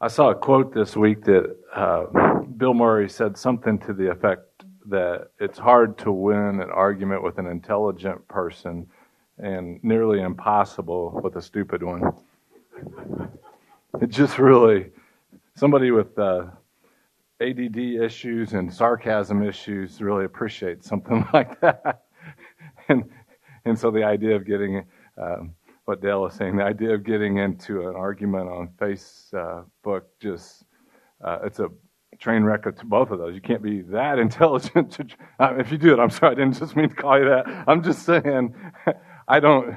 I saw a quote this week that uh, Bill Murray said something to the effect that it's hard to win an argument with an intelligent person and nearly impossible with a stupid one. it just really, somebody with uh, ADD issues and sarcasm issues really appreciates something like that. and, and so the idea of getting, um, what Dale was saying, the idea of getting into an argument on Facebook just, uh, it's a train wreck to both of those. You can't be that intelligent. To, uh, if you do it, I'm sorry, I didn't just mean to call you that. I'm just saying, I don't,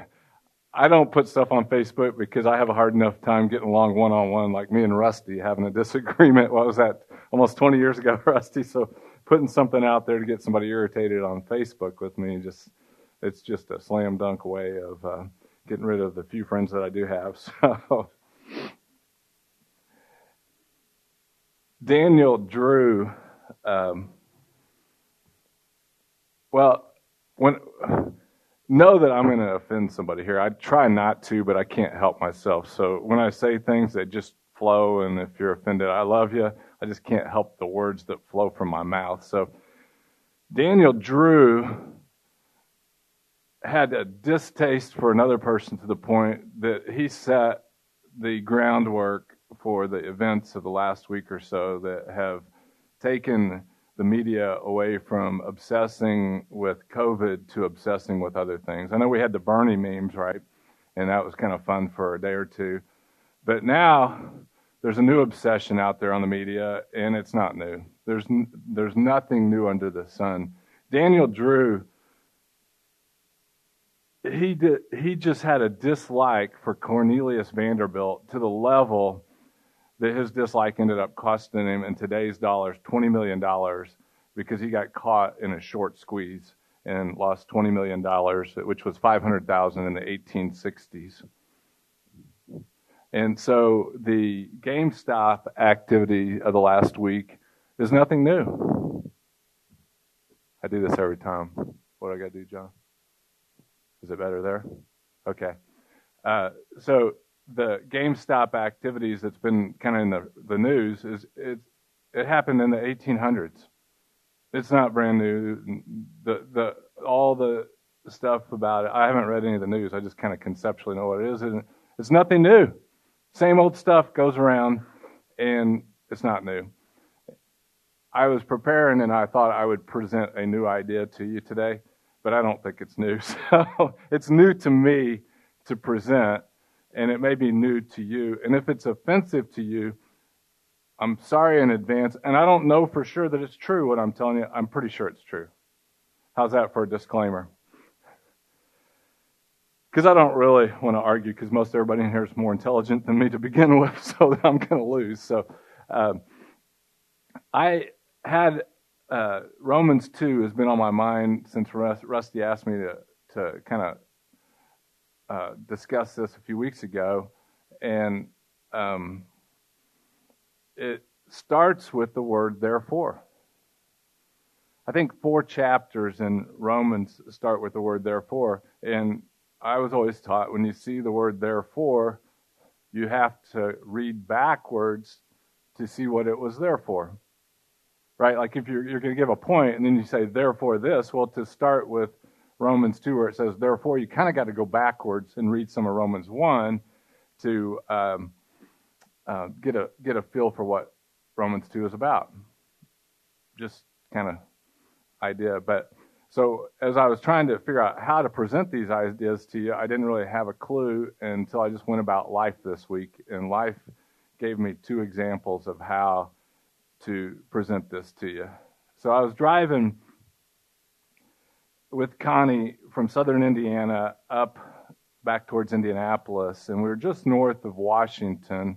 I don't put stuff on Facebook because I have a hard enough time getting along one on one, like me and Rusty having a disagreement. What was that? Almost 20 years ago, Rusty. So putting something out there to get somebody irritated on Facebook with me, just it's just a slam dunk way of uh, getting rid of the few friends that I do have. So Daniel Drew, um, well, when know that I'm going to offend somebody here. I try not to, but I can't help myself. So when I say things that just flow, and if you're offended, I love you. I just can't help the words that flow from my mouth. So Daniel Drew had a distaste for another person to the point that he set the groundwork for the events of the last week or so that have taken the media away from obsessing with COVID to obsessing with other things. I know we had the Bernie memes, right? And that was kind of fun for a day or two. But now there's a new obsession out there on the media, and it's not new. There's, there's nothing new under the sun. Daniel Drew, he, did, he just had a dislike for Cornelius Vanderbilt to the level that his dislike ended up costing him in today's dollars $20 million because he got caught in a short squeeze and lost $20 million, which was 500000 in the 1860s. And so the GameStop activity of the last week is nothing new. I do this every time. What do I got to do, John? Is it better there? Okay. Uh, so the GameStop activities that's been kind of in the, the news is it, it happened in the 1800s. It's not brand new. The the all the stuff about it. I haven't read any of the news. I just kind of conceptually know what it is. And it's nothing new. Same old stuff goes around, and it's not new. I was preparing, and I thought I would present a new idea to you today, but I don't think it's new. So it's new to me to present, and it may be new to you. And if it's offensive to you, I'm sorry in advance. And I don't know for sure that it's true what I'm telling you. I'm pretty sure it's true. How's that for a disclaimer? Because I don't really want to argue, because most everybody in here is more intelligent than me to begin with, so I'm going to lose. So um, I had uh, Romans 2 has been on my mind since Rusty asked me to, to kind of uh, discuss this a few weeks ago, and um, it starts with the word therefore. I think four chapters in Romans start with the word therefore, and I was always taught when you see the word therefore, you have to read backwards to see what it was there for. Right? Like if you're, you're going to give a point and then you say, therefore this, well, to start with Romans 2 where it says, therefore, you kind of got to go backwards and read some of Romans 1 to um, uh, get, a, get a feel for what Romans 2 is about. Just kind of idea. But so as I was trying to figure out how to present these ideas to you, I didn't really have a clue until I just went about life this week. And life gave me two examples of how to present this to you. So I was driving with Connie from southern Indiana up back towards Indianapolis, and we were just north of Washington.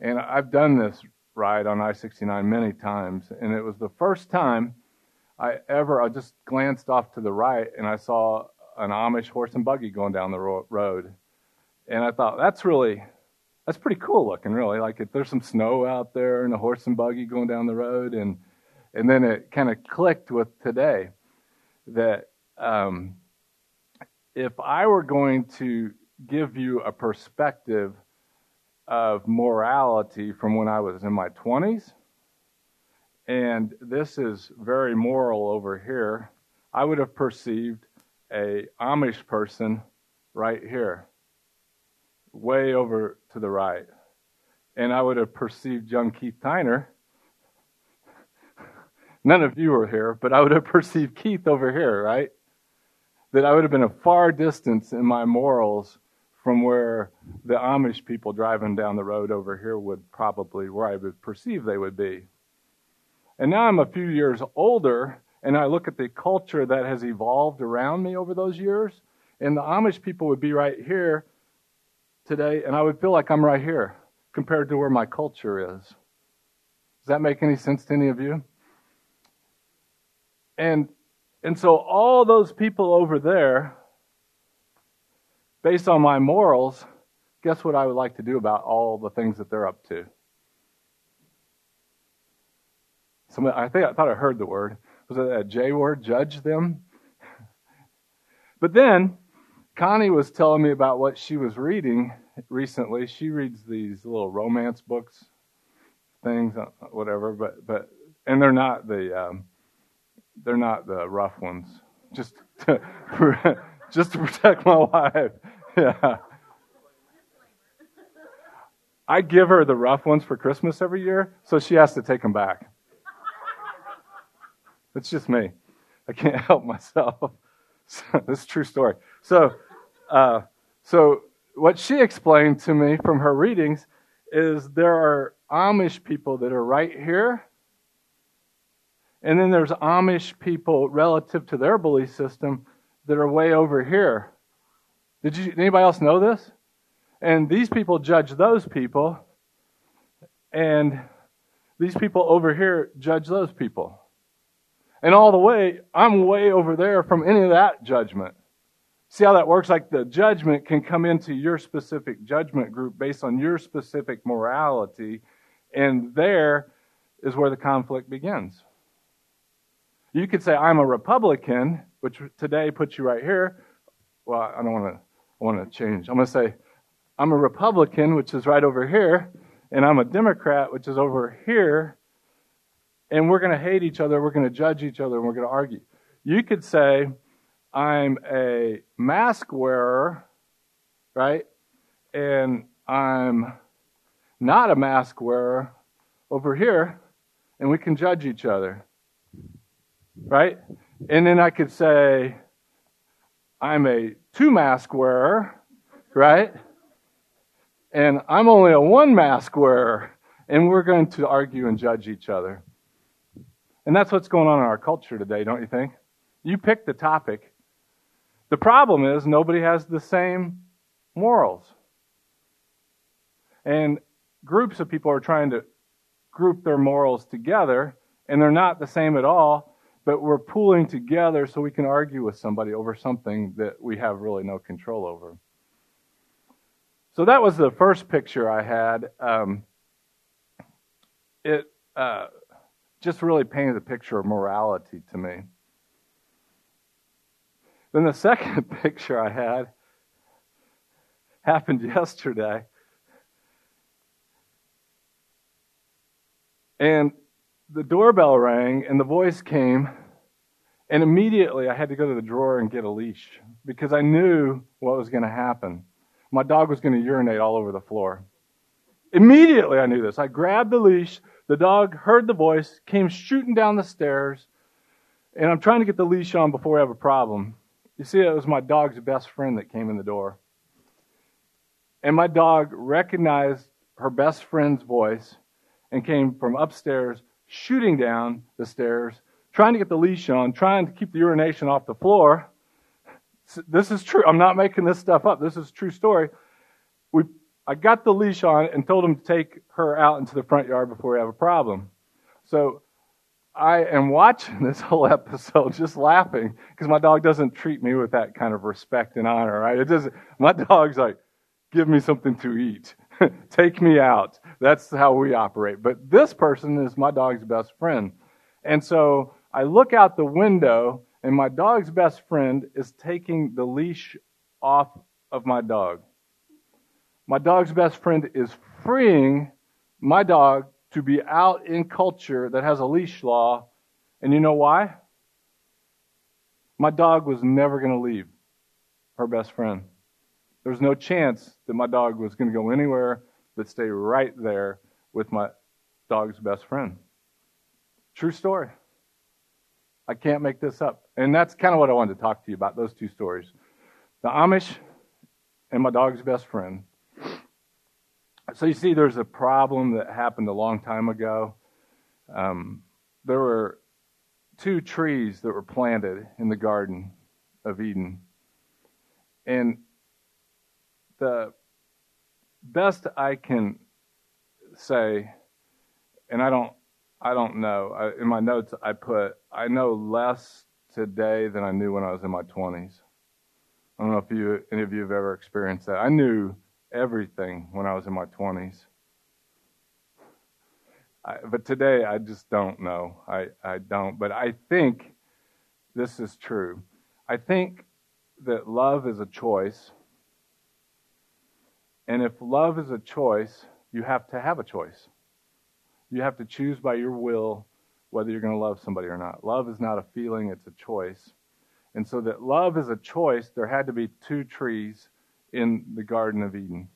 And I've done this ride on I 69 many times, and it was the first time I ever, I just glanced off to the right and I saw an Amish horse and buggy going down the ro- road. And I thought, that's really, that's pretty cool looking, really. Like if there's some snow out there and a horse and buggy going down the road. And, and then it kind of clicked with today that um, if I were going to give you a perspective of morality from when I was in my 20s. And this is very moral over here. I would have perceived a Amish person right here, way over to the right. And I would have perceived young Keith Tyner. None of you were here, but I would have perceived Keith over here, right? That I would have been a far distance in my morals from where the Amish people driving down the road over here would probably, where I would perceive they would be. And now I'm a few years older, and I look at the culture that has evolved around me over those years, and the Amish people would be right here today, and I would feel like I'm right here compared to where my culture is. Does that make any sense to any of you? And and so all those people over there, based on my morals, guess what I would like to do about all the things that they're up to? Somebody, I think I thought I heard the word. Was it that J word? Judge them. But then Connie was telling me about what she was reading recently. She reads these little romance books, things, uh, whatever. But but and they're not the um, they're not the rough ones. Just to, just to protect my wife. Yeah. I give her the rough ones for Christmas every year, so she has to take them back. It's just me. I can't help myself. this is a true story. So, uh, so what she explained to me from her readings is there are Amish people that are right here, and then there's Amish people relative to their belief system that are way over here. Did you anybody else know this? And these people judge those people, and these people over here judge those people. And all the way, I'm way over there from any of that judgment. See how that works? Like the judgment can come into your specific judgment group based on your specific morality, and there is where the conflict begins. You could say, I'm a Republican, which today puts you right here. Well, I don't want to I want to change. I'm going to say, I'm a Republican, which is right over here, and I'm a Democrat, which is over here, and we're going to hate each other, we're going to judge each other, and we're going to argue. You could say, I'm a mask wearer, right? And I'm not a mask wearer over here, and we can judge each other, right? And then I could say, I'm a two mask wearer, right? And I'm only a one mask wearer, and we're going to argue and judge each other. And that's what's going on in our culture today, don't you think? You pick the topic. The problem is nobody has the same morals. And groups of people are trying to group their morals together, and they're not the same at all, but we're pooling together so we can argue with somebody over something that we have really no control over. So that was the first picture I had. Um, it. Uh, just really painted a picture of morality to me. Then the second picture I had happened yesterday. And the doorbell rang and the voice came, and immediately I had to go to the drawer and get a leash because I knew what was going to happen. My dog was going to urinate all over the floor. Immediately I knew this. I grabbed the leash, the dog heard the voice, came shooting down the stairs, and I'm trying to get the leash on before I have a problem. You see, it was my dog's best friend that came in the door. And my dog recognized her best friend's voice and came from upstairs, shooting down the stairs, trying to get the leash on, trying to keep the urination off the floor. This is true. I'm not making this stuff up. This is a true story. We I got the leash on and told him to take her out into the front yard before we have a problem. So I am watching this whole episode just laughing because my dog doesn't treat me with that kind of respect and honor, right? It doesn't, my dog's like, give me something to eat. Take me out. That's how we operate. But this person is my dog's best friend. And so I look out the window and my dog's best friend is taking the leash off of my dog. My dog's best friend is freeing my dog to be out in culture that has a leash law. And you know why? My dog was never going to leave her best friend. There was no chance that my dog was going to go anywhere but stay right there with my dog's best friend. True story. I can't make this up. And that's kind of what I wanted to talk to you about those two stories the Amish and my dog's best friend. So you see, there's a problem that happened a long time ago. Um, there were two trees that were planted in the Garden of Eden. And the best I can say, and I don't, I don't know. I, in my notes, I put, I know less today than I knew when I was in my 20s. I don't know if you, any of you have ever experienced that. I knew everything when I was in my 20s. I, but today, I just don't know. I, I don't. But I think this is true. I think that love is a choice. And if love is a choice, you have to have a choice. You have to choose by your will whether you're going to love somebody or not. Love is not a feeling, it's a choice. And so that love is a choice, there had to be two trees in the Garden of Eden.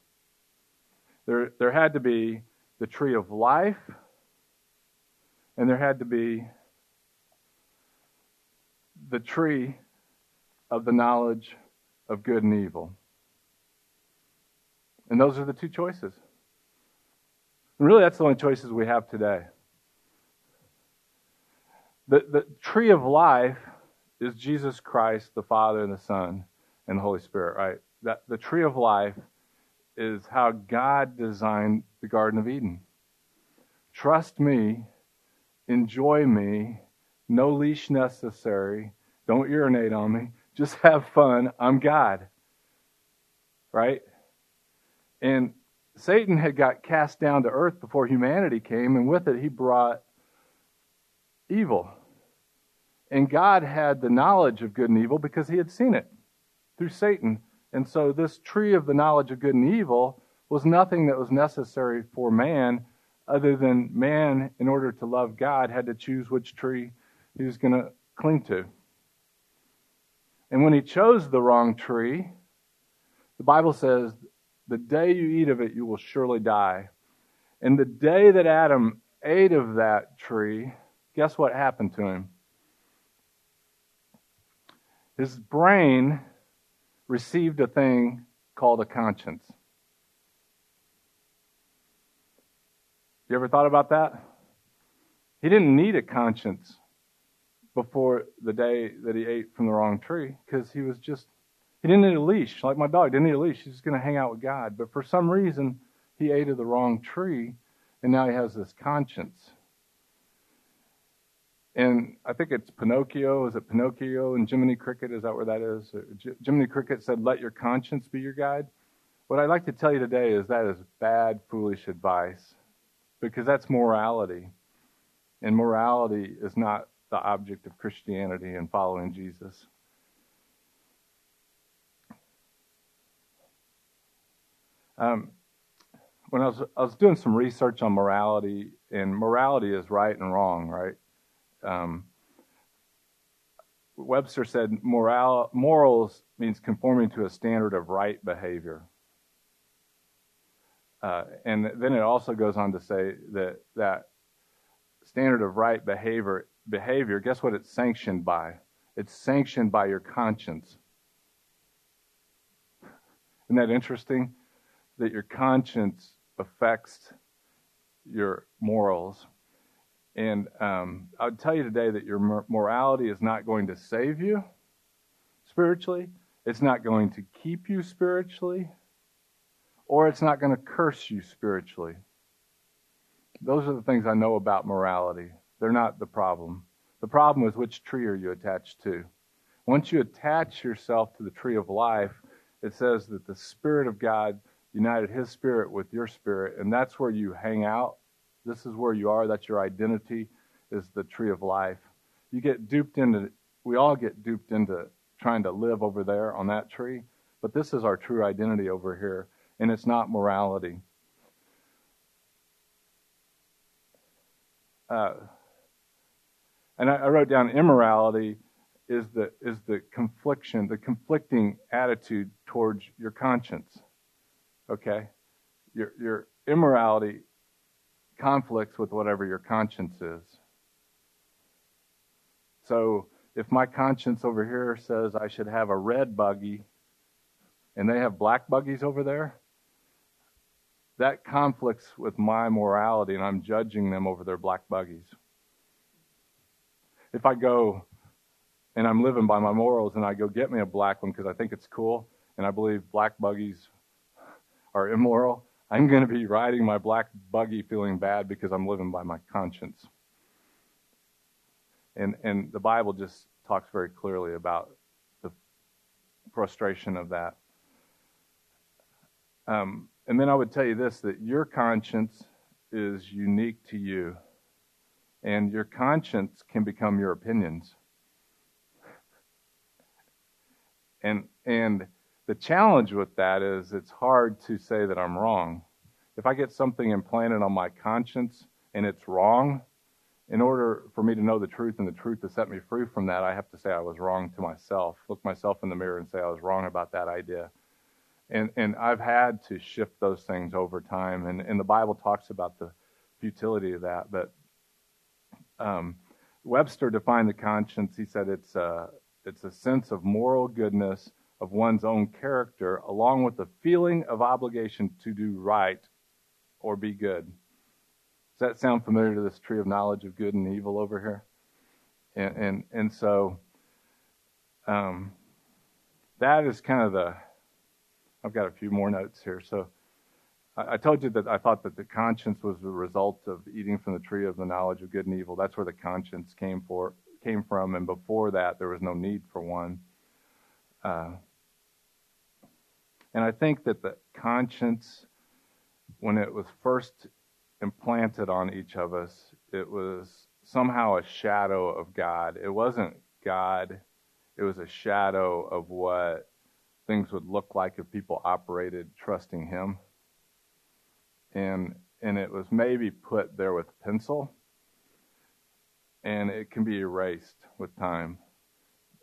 There, there had to be the tree of life, and there had to be the tree of the knowledge of good and evil. And those are the two choices. And really, that's the only choices we have today. The, the tree of life is Jesus Christ, the Father, and the Son, and the Holy Spirit, right? That the tree of life is how God designed the Garden of Eden. Trust me, enjoy me, no leash necessary, don't urinate on me, just have fun. I'm God. Right? And Satan had got cast down to earth before humanity came, and with it, he brought evil. And God had the knowledge of good and evil because he had seen it through Satan. And so, this tree of the knowledge of good and evil was nothing that was necessary for man, other than man, in order to love God, had to choose which tree he was going to cling to. And when he chose the wrong tree, the Bible says, The day you eat of it, you will surely die. And the day that Adam ate of that tree, guess what happened to him? His brain received a thing called a conscience. You ever thought about that? He didn't need a conscience before the day that he ate from the wrong tree because he was just, he didn't need a leash. Like my dog didn't need a leash. He's just going to hang out with God. But for some reason, he ate of the wrong tree and now he has this conscience. And I think it's Pinocchio. Is it Pinocchio and Jiminy Cricket? Is that where that is? Jiminy Cricket said, Let your conscience be your guide. What I'd like to tell you today is that is bad, foolish advice because that's morality. And morality is not the object of Christianity and following Jesus. Um, when I was, I was doing some research on morality, and morality is right and wrong, right? Um, Webster said moral, morals means conforming to a standard of right behavior. Uh, and then it also goes on to say that that standard of right behavior behavior, guess what it's sanctioned by? It's sanctioned by your conscience. Isn't that interesting? That your conscience affects your morals. And um, I would tell you today that your morality is not going to save you spiritually, it's not going to keep you spiritually, or it's not going to curse you spiritually. Those are the things I know about morality. They're not the problem. The problem is which tree are you attached to? Once you attach yourself to the tree of life, it says that the Spirit of God united His Spirit with your spirit, and that's where you hang out. This is where you are. That's your identity, is the tree of life. You get duped into, we all get duped into trying to live over there on that tree, but this is our true identity over here. and it's not morality. Uh, and I, I wrote down immorality is the is the confliction, the conflicting attitude towards your conscience. Okay, your your immorality conflicts with whatever your conscience is. So if my conscience over here says I should have a red buggy and they have black buggies over there, that conflicts with my morality and I'm judging them over their black buggies. If I go and I'm living by my morals and I go get me a black one because I think it's cool and I believe black buggies are immoral, I'm going to be riding my black buggy feeling bad because I'm living by my conscience. And, and the Bible just talks very clearly about the frustration of that. Um, and then I would tell you this that your conscience is unique to you, and your conscience can become your opinions. And, and the challenge with that is it's hard to say that I'm wrong. If I get something implanted on my conscience and it's wrong, in order for me to know the truth and the truth to set me free from that, I have to say I was wrong to myself. Look myself in the mirror and say I was wrong about that idea. And and I've had to shift those things over time. And, and the Bible talks about the futility of that. But um, Webster defined the conscience. He said it's a, it's a sense of moral goodness of one's own character, along with the feeling of obligation to do right or be good. Does that sound familiar to this tree of knowledge of good and evil over here? And and, and so um, that is kind of the. I've got a few more notes here. So I, I told you that I thought that the conscience was the result of eating from the tree of the knowledge of good and evil. That's where the conscience came for came from, and before that there was no need for one. Uh, and I think that the conscience, when it was first implanted on each of us, it was somehow a shadow of God. It wasn't God, it was a shadow of what things would look like if people operated trusting Him. And, and it was maybe put there with pencil, and it can be erased with time.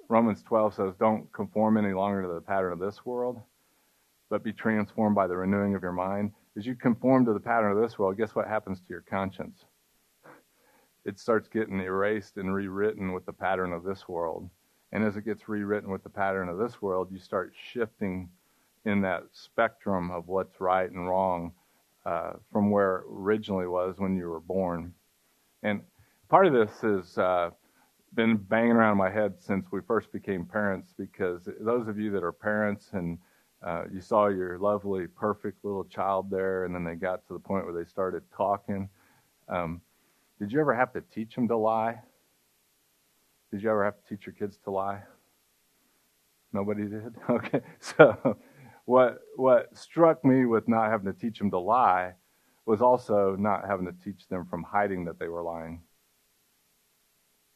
Romans 12 says, Don't conform any longer to the pattern of this world, but be transformed by the renewing of your mind as you conform to the pattern of this world, guess what happens to your conscience? It starts getting erased and rewritten with the pattern of this world. And as it gets rewritten with the pattern of this world, you start shifting in that spectrum of what's right and wrong uh, from where it originally was when you were born. And part of this has uh, been banging around my head since we first became parents because those of you that are parents and uh, you saw your lovely, perfect little child there, and then they got to the point where they started talking. Um, did you ever have to teach them to lie? Did you ever have to teach your kids to lie? Nobody did. Okay, so what what struck me with not having to teach them to lie was also not having to teach them from hiding that they were lying.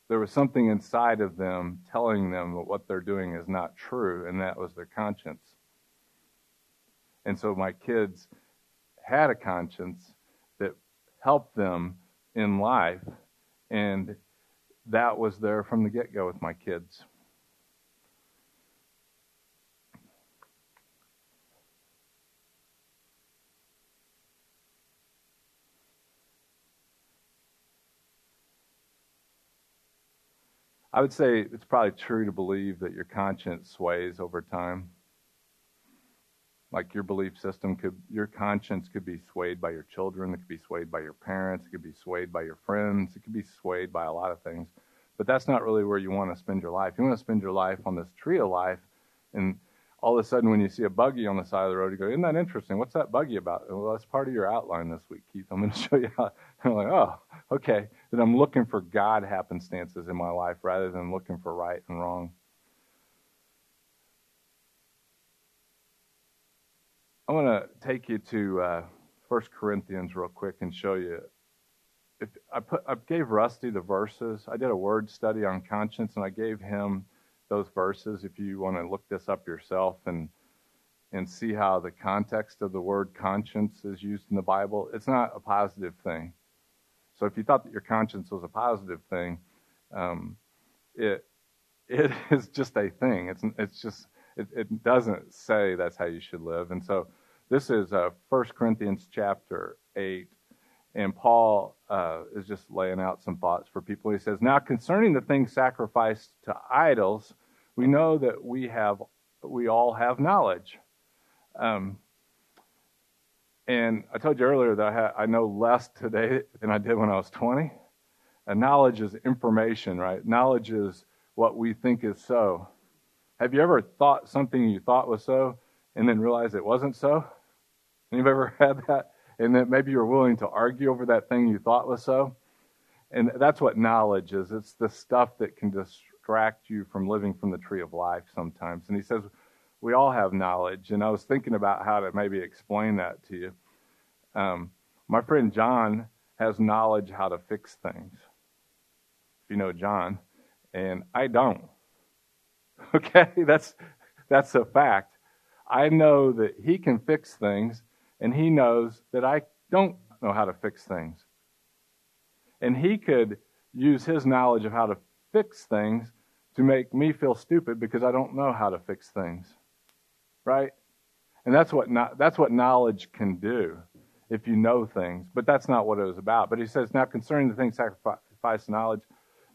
There was something inside of them telling them that what they're doing is not true, and that was their conscience. And so my kids had a conscience that helped them in life, and that was there from the get go with my kids. I would say it's probably true to believe that your conscience sways over time like your belief system could your conscience could be swayed by your children it could be swayed by your parents it could be swayed by your friends it could be swayed by a lot of things. But that's not really where you want to spend your life. You want to spend your life on this tree of life and all of a sudden when you see a buggy on the side of the road you go isn't that interesting? What's that buggy about? Well that's part of your outline this week keith. I'm going to show you how i'm like oh okay. That i'm looking for god happenstances in my life rather than looking for right and wrong I want to take you to uh, 1 Corinthians real quick and show you. If I put, I gave Rusty the verses. I did a word study on conscience, and I gave him those verses. If you want to look this up yourself, and and see how the context of the word conscience is used in the Bible, it's not a positive thing. So if you thought that your conscience was a positive thing, um, it it is just a thing. It's it's just it, it doesn't say that's how you should live. And so this is uh, 1 Corinthians chapter 8, and Paul uh, is just laying out some thoughts for people. He says, Now concerning the things sacrificed to idols, we know that we have we all have knowledge. Um, and I told you earlier that I, ha- I know less today than I did when I was 20. And knowledge is information, right? Knowledge is what we think is so. Have you ever thought something you thought was so and then realized it wasn't so? Anybody ever had that? And that maybe you're willing to argue over that thing you thought was so? And that's what knowledge is. It's the stuff that can distract you from living from the tree of life sometimes. And he says, we all have knowledge. And I was thinking about how to maybe explain that to you. Um, my friend John has knowledge how to fix things. If you know John, and I don't. Okay, that's that's a fact. I know that he can fix things, and he knows that I don't know how to fix things. And he could use his knowledge of how to fix things to make me feel stupid because I don't know how to fix things right? And that's what that's what knowledge can do if you know things. But that's not what it was about. But he says now concerning the things sacrifice knowledge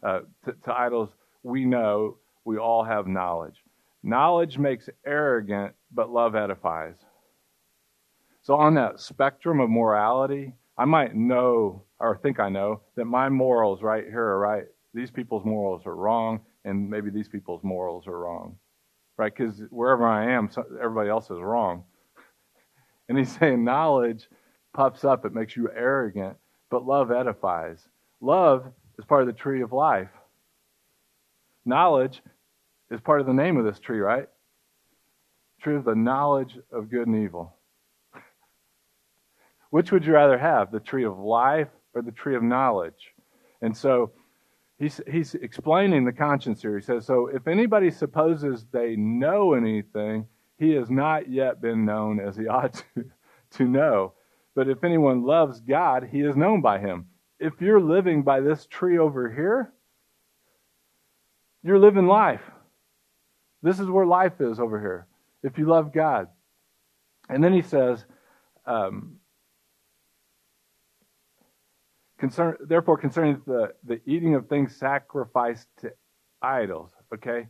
uh, to, to idols, we know we all have knowledge. Knowledge makes arrogant, but love edifies. So on that spectrum of morality, I might know or think I know that my morals right here are right. These people's morals are wrong, and maybe these people's morals are wrong right? Because wherever I am, everybody else is wrong. And he's saying knowledge puffs up, it makes you arrogant, but love edifies. Love is part of the tree of life. Knowledge is part of the name of this tree, right? Tree of the knowledge of good and evil. Which would you rather have, the tree of life or the tree of knowledge? And so he's, he's explaining the conscience here. He says, So if anybody supposes they know anything, he has not yet been known as he ought to, to know. But if anyone loves God, he is known by him. If you're living by this tree over here, you're living life. This is where life is over here, if you love God. And then he says, um, Concern, therefore, concerning the, the eating of things sacrificed to idols, okay?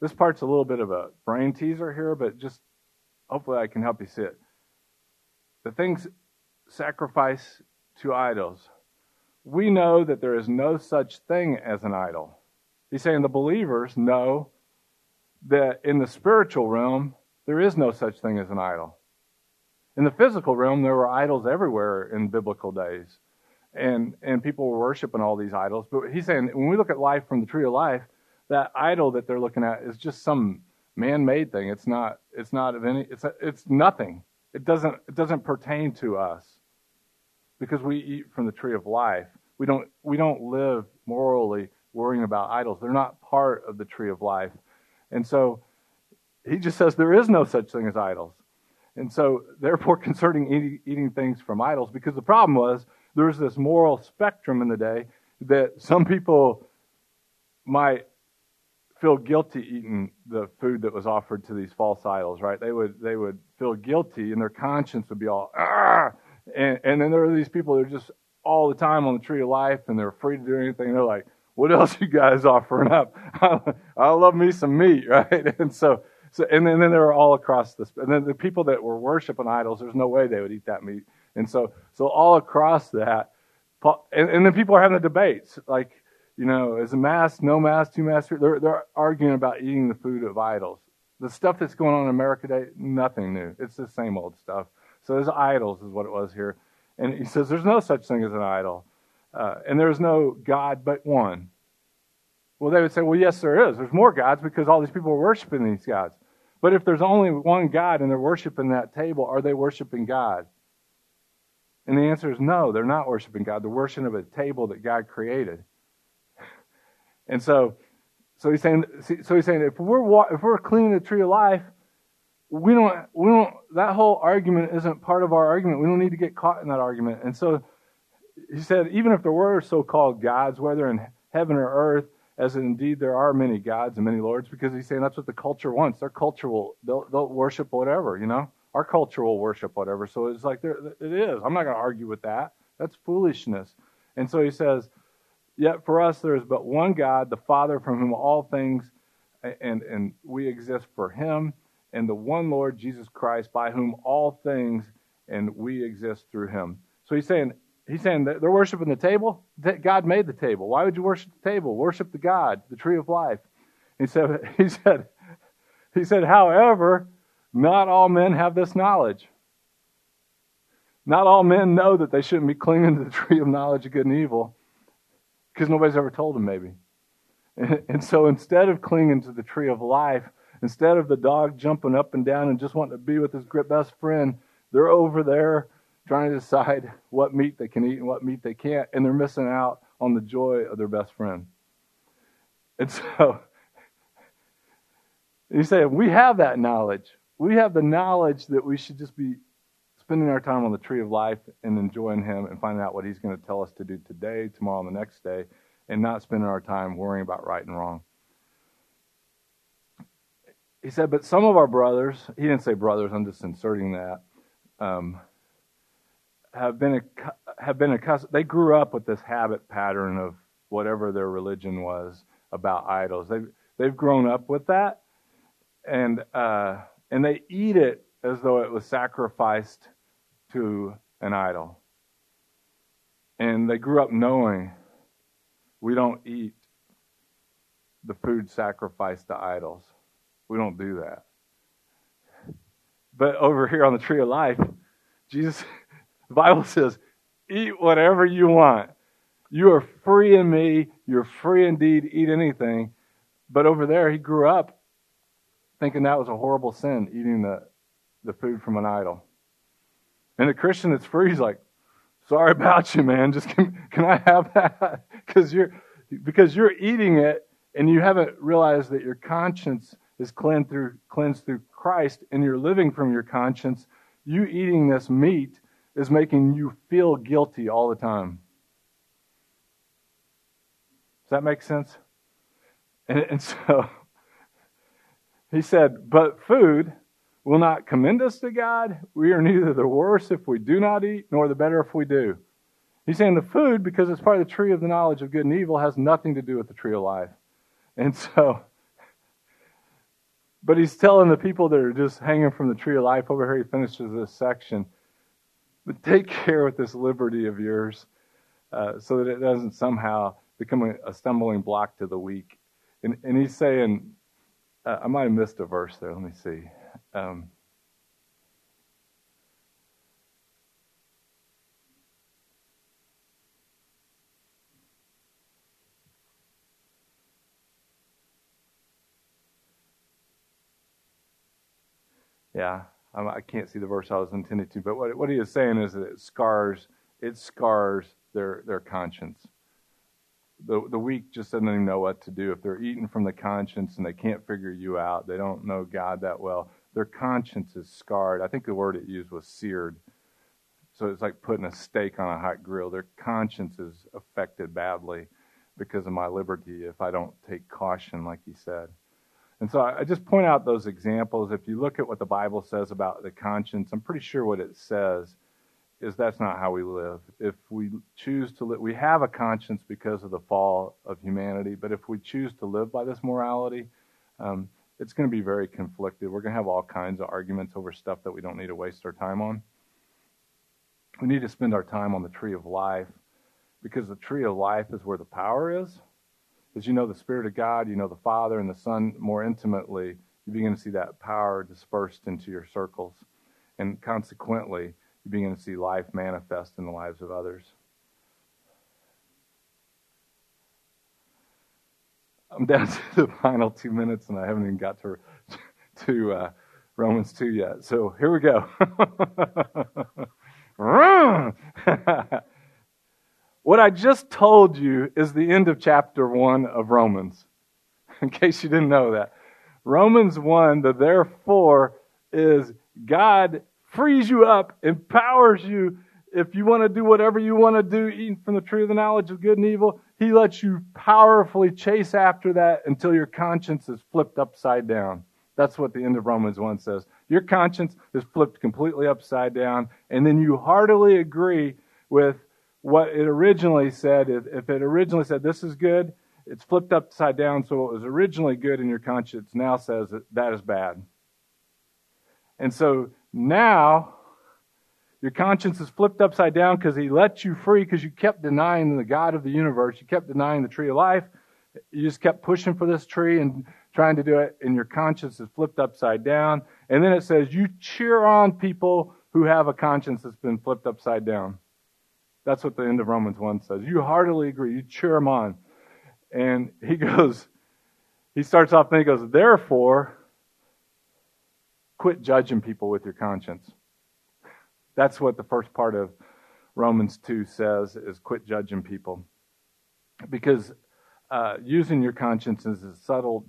This part's a little bit of a brain teaser here, but just hopefully I can help you see it. The things sacrificed to idols. We know that there is no such thing as an idol. He's saying the believers know that in the spiritual realm, there is no such thing as an idol. In the physical realm, there were idols everywhere in biblical days and and people were worshiping all these idols. But he's saying when we look at life from the tree of life, that idol that they're looking at is just some man-made thing. It's not. It's not of any. It's a, it's nothing. It doesn't. It doesn't pertain to us because we eat from the tree of life. We don't. We don't live morally worrying about idols. They're not part of the tree of life, and so he just says there is no such thing as idols. And so, therefore, concerning eating, things from idols, because the problem was there's this moral spectrum in the day that some people might feel guilty eating the food that was offered to these false idols, right? They would they would feel guilty and their conscience would be all ah and, and then there are these people that are just all the time on the tree of life and they're free to do anything. They're like, what else you guys offering up? I love me some meat, right? And so so and then, and then they're all across this and then the people that were worshiping idols, there's no way they would eat that meat. And so, so all across that, and, and then people are having the debates, like, you know, is a mass, no mass, two mass? They're, they're arguing about eating the food of idols. The stuff that's going on in America today, nothing new. It's the same old stuff. So there's idols, is what it was here. And he says there's no such thing as an idol. Uh, and there's no God but one. Well, they would say, well, yes, there is. There's more gods because all these people are worshiping these gods. But if there's only one God and they're worshiping that table, are they worshiping God? And the answer is no, they're not worshiping God. They're worshiping a table that God created. And so, so he's saying, so he's saying, if we're if we're cleaning the tree of life, we don't, we don't, that whole argument isn't part of our argument. We don't need to get caught in that argument. And so he said, even if there were so called gods, whether in heaven or earth, as indeed there are many gods and many lords, because he's saying that's what the culture wants. Their culture will, they'll, they'll worship whatever, you know? Our culture will worship whatever. So it's like, there, it is. I'm not going to argue with that. That's foolishness. And so he says, Yet for us there is but one God, the Father, from whom all things, and, and we exist for him, and the one Lord Jesus Christ, by whom all things, and we exist through him. So he's saying, he's saying they're worshiping the table. God made the table. Why would you worship the table? Worship the God, the tree of life. He said, he said, he said, however, not all men have this knowledge. Not all men know that they shouldn't be clinging to the tree of knowledge of good and evil because nobody's ever told them, maybe. And so instead of clinging to the tree of life, instead of the dog jumping up and down and just wanting to be with his best friend, they're over there trying to decide what meat they can eat and what meat they can't, and they're missing out on the joy of their best friend. And so you say, we have that knowledge. We have the knowledge that we should just be spending our time on the tree of life and enjoying Him and finding out what He's going to tell us to do today, tomorrow, and the next day, and not spending our time worrying about right and wrong. He said, but some of our brothers, he didn't say brothers, I'm just inserting that, um, have been have been accustomed. They grew up with this habit pattern of whatever their religion was about idols. They've they've grown up with that, and uh, and they eat it as though it was sacrificed to an idol. And they grew up knowing we don't eat the food sacrificed to idols. We don't do that. But over here on the tree of life, Jesus, the Bible says, eat whatever you want. You are free in me. You're free indeed. Eat anything. But over there, he grew up thinking that was a horrible sin, eating the, the food from an idol. And the Christian that's free is like, sorry about you, man. Just can, can I have that? Because you're because you're eating it and you haven't realized that your conscience is cleansed through cleansed through Christ and you're living from your conscience. You eating this meat is making you feel guilty all the time. Does that make sense? And, and so he said, but food will not commend us to God. We are neither the worse if we do not eat, nor the better if we do. He's saying the food, because it's part of the tree of the knowledge of good and evil, has nothing to do with the tree of life. And so, but he's telling the people that are just hanging from the tree of life over here, he finishes this section. But take care with this liberty of yours uh, so that it doesn't somehow become a, stumbling block to the weak. And, and he's saying, uh, I might have missed a verse there. Let me see. Um, yeah, I can't see the verse I was intended to, but what, what he is saying is that it scars, it scars their, their conscience. The, the weak just doesn't even know what to do. If they're eating from the conscience and they can't figure you out, they don't know God that well, their conscience is scarred. I think the word it used was seared. So it's like putting a steak on a hot grill. Their conscience is affected badly because of my liberty if I don't take caution, like he said. And so I just point out those examples. If you look at what the Bible says about the conscience, I'm pretty sure what it says is that's not how we live. If we choose to live, we have a conscience because of the fall of humanity, but if we choose to live by this morality, um, it's going to be very conflicted. We're going to have all kinds of arguments over stuff that we don't need to waste our time on. We need to spend our time on the tree of life because the tree of life is where the power is. As you know the Spirit of God, you know the Father and the Son more intimately, you begin to see that power dispersed into your circles. And consequently, you begin to see life manifest in the lives of others. I'm down to the final two minutes, and I haven't even got to to uh, Romans two yet. So here we go. what I just told you is the end of chapter one of Romans. In case you didn't know that, Romans one, the therefore is God frees you up, empowers you. If you want to do whatever you want to do, eating from the tree of the knowledge of good and evil, He lets you powerfully chase after that until your conscience is flipped upside down. That's what the end of Romans 1 says. Your conscience is flipped completely upside down, and then you heartily agree with what it originally said. If it originally said this is good, it's flipped upside down, so what was originally good in your conscience now says that that is bad. And so now your conscience is flipped upside down because he let you free because you kept denying the God of the universe. You kept denying the tree of life. You just kept pushing for this tree and trying to do it, and your conscience is flipped upside down. And then it says, You cheer on people who have a conscience that's been flipped upside down. That's what the end of Romans 1 says. You heartily agree. You cheer him on. And he goes, he starts off and he goes, Therefore, quit judging people with your conscience. That's what the first part of Romans 2 says is quit judging people. Because uh, using your conscience as a subtle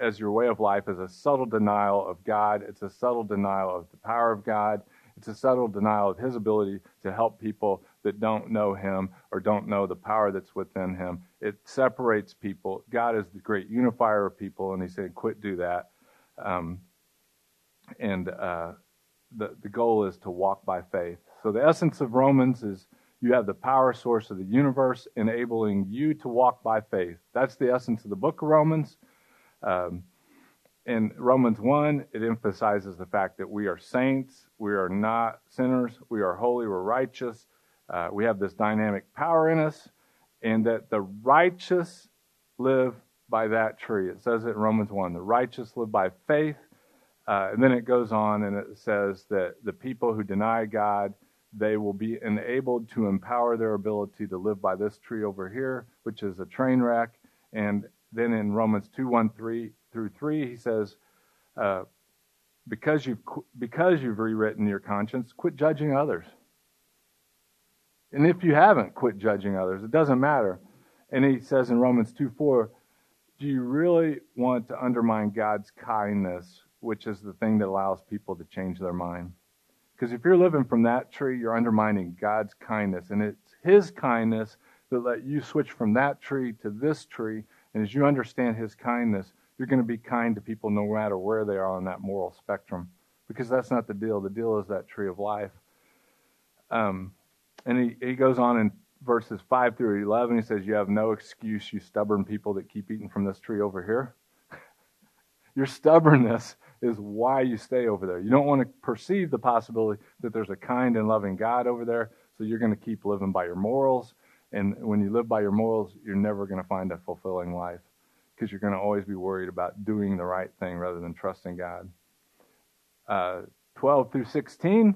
as your way of life is a subtle denial of God. It's a subtle denial of the power of God. It's a subtle denial of His ability to help people that don't know Him or don't know the power that's within Him. It separates people. God is the great unifier of people, and He said, "Quit do that." Um, and uh, the the goal is to walk by faith. So the essence of Romans is you have the power source of the universe enabling you to walk by faith. That's the essence of the book of Romans. Um, in Romans 1, it emphasizes the fact that we are saints, we are not sinners, we are holy, we're righteous, uh, we have this dynamic power in us, and that the righteous live by that tree. It says it in Romans 1 the righteous live by faith. Uh, and then it goes on and it says that the people who deny God they will be enabled to empower their ability to live by this tree over here, which is a train wreck. And then in Romans 2 1 3 through 3, he says, uh, because, you've, because you've rewritten your conscience, quit judging others. And if you haven't quit judging others, it doesn't matter. And he says in Romans 2 4, do you really want to undermine God's kindness, which is the thing that allows people to change their mind? Because if you're living from that tree, you're undermining God's kindness. And it's His kindness that let you switch from that tree to this tree. And as you understand His kindness, you're going to be kind to people no matter where they are on that moral spectrum. Because that's not the deal. The deal is that tree of life. Um, and he, he goes on in verses 5 through 11. He says, You have no excuse, you stubborn people that keep eating from this tree over here. Your stubbornness is why you stay over there. You don't want to perceive the possibility that there's a kind and loving God over there, so you're going to keep living by your morals. And when you live by your morals, you're never going to find a fulfilling life because you're going to always be worried about doing the right thing rather than trusting God. Uh, 12 through 16,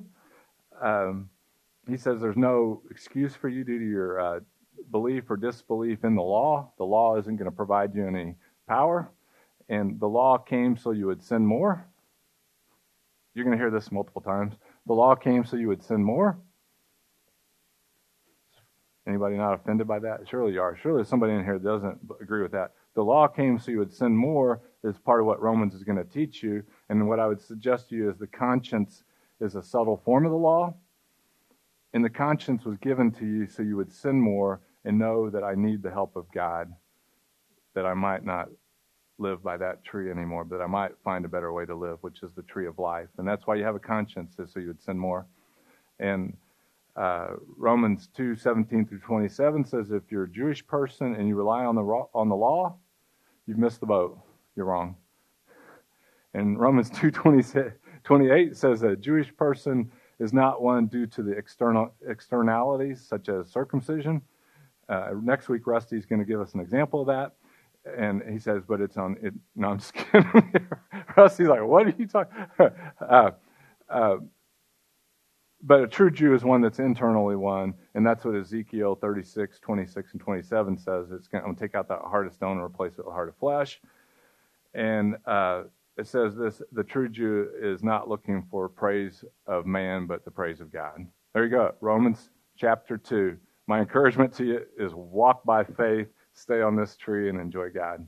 um, he says there's no excuse for you due to your uh, belief or disbelief in the law. The law isn't going to provide you any power and the law came so you would sin more. You're going to hear this multiple times. The law came so you would sin more. Anybody not offended by that? Surely you are. Surely somebody in here doesn't agree with that. The law came so you would sin more is part of what Romans is going to teach you. And what I would suggest to you is the conscience is a subtle form of the law. And the conscience was given to you so you would sin more and know that I need the help of God, that I might not live by that tree anymore, but I might find a better way to live, which is the tree of life. And that's why you have a conscience, is so you would sin more. And uh, Romans 2 17 through 27 says if you're a Jewish person and you rely on the, on the law, you've missed the boat. You're wrong. And Romans 2 28 says a Jewish person is not one due to the external externalities such as circumcision. Uh, next week, Rusty's going to give us an example of that and he says, but it's on it. No, I'm just kidding. Rusty's like, what are you talking? uh, uh, but a true Jew is one that's internally one, and that's what Ezekiel 36, 26, and 27 says. It's going to take out that heart of stone and replace it with a heart of flesh. And uh, it says this: the true Jew is not looking for praise of man, but the praise of God. There you go, Romans chapter two. My encouragement to you is walk by faith stay on this tree and enjoy God.